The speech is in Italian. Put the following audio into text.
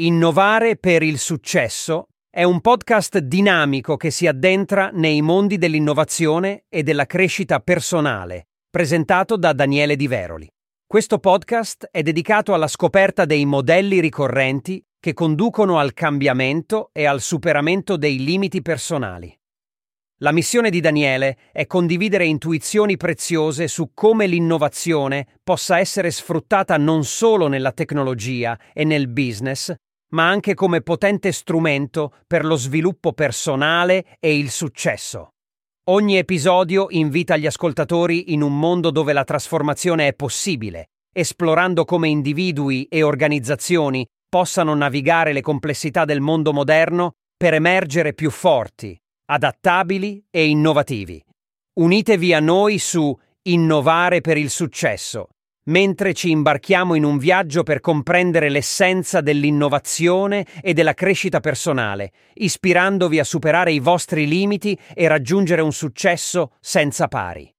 Innovare per il successo è un podcast dinamico che si addentra nei mondi dell'innovazione e della crescita personale, presentato da Daniele Di Veroli. Questo podcast è dedicato alla scoperta dei modelli ricorrenti che conducono al cambiamento e al superamento dei limiti personali. La missione di Daniele è condividere intuizioni preziose su come l'innovazione possa essere sfruttata non solo nella tecnologia e nel business, ma anche come potente strumento per lo sviluppo personale e il successo. Ogni episodio invita gli ascoltatori in un mondo dove la trasformazione è possibile, esplorando come individui e organizzazioni possano navigare le complessità del mondo moderno per emergere più forti, adattabili e innovativi. Unitevi a noi su Innovare per il successo mentre ci imbarchiamo in un viaggio per comprendere l'essenza dell'innovazione e della crescita personale, ispirandovi a superare i vostri limiti e raggiungere un successo senza pari.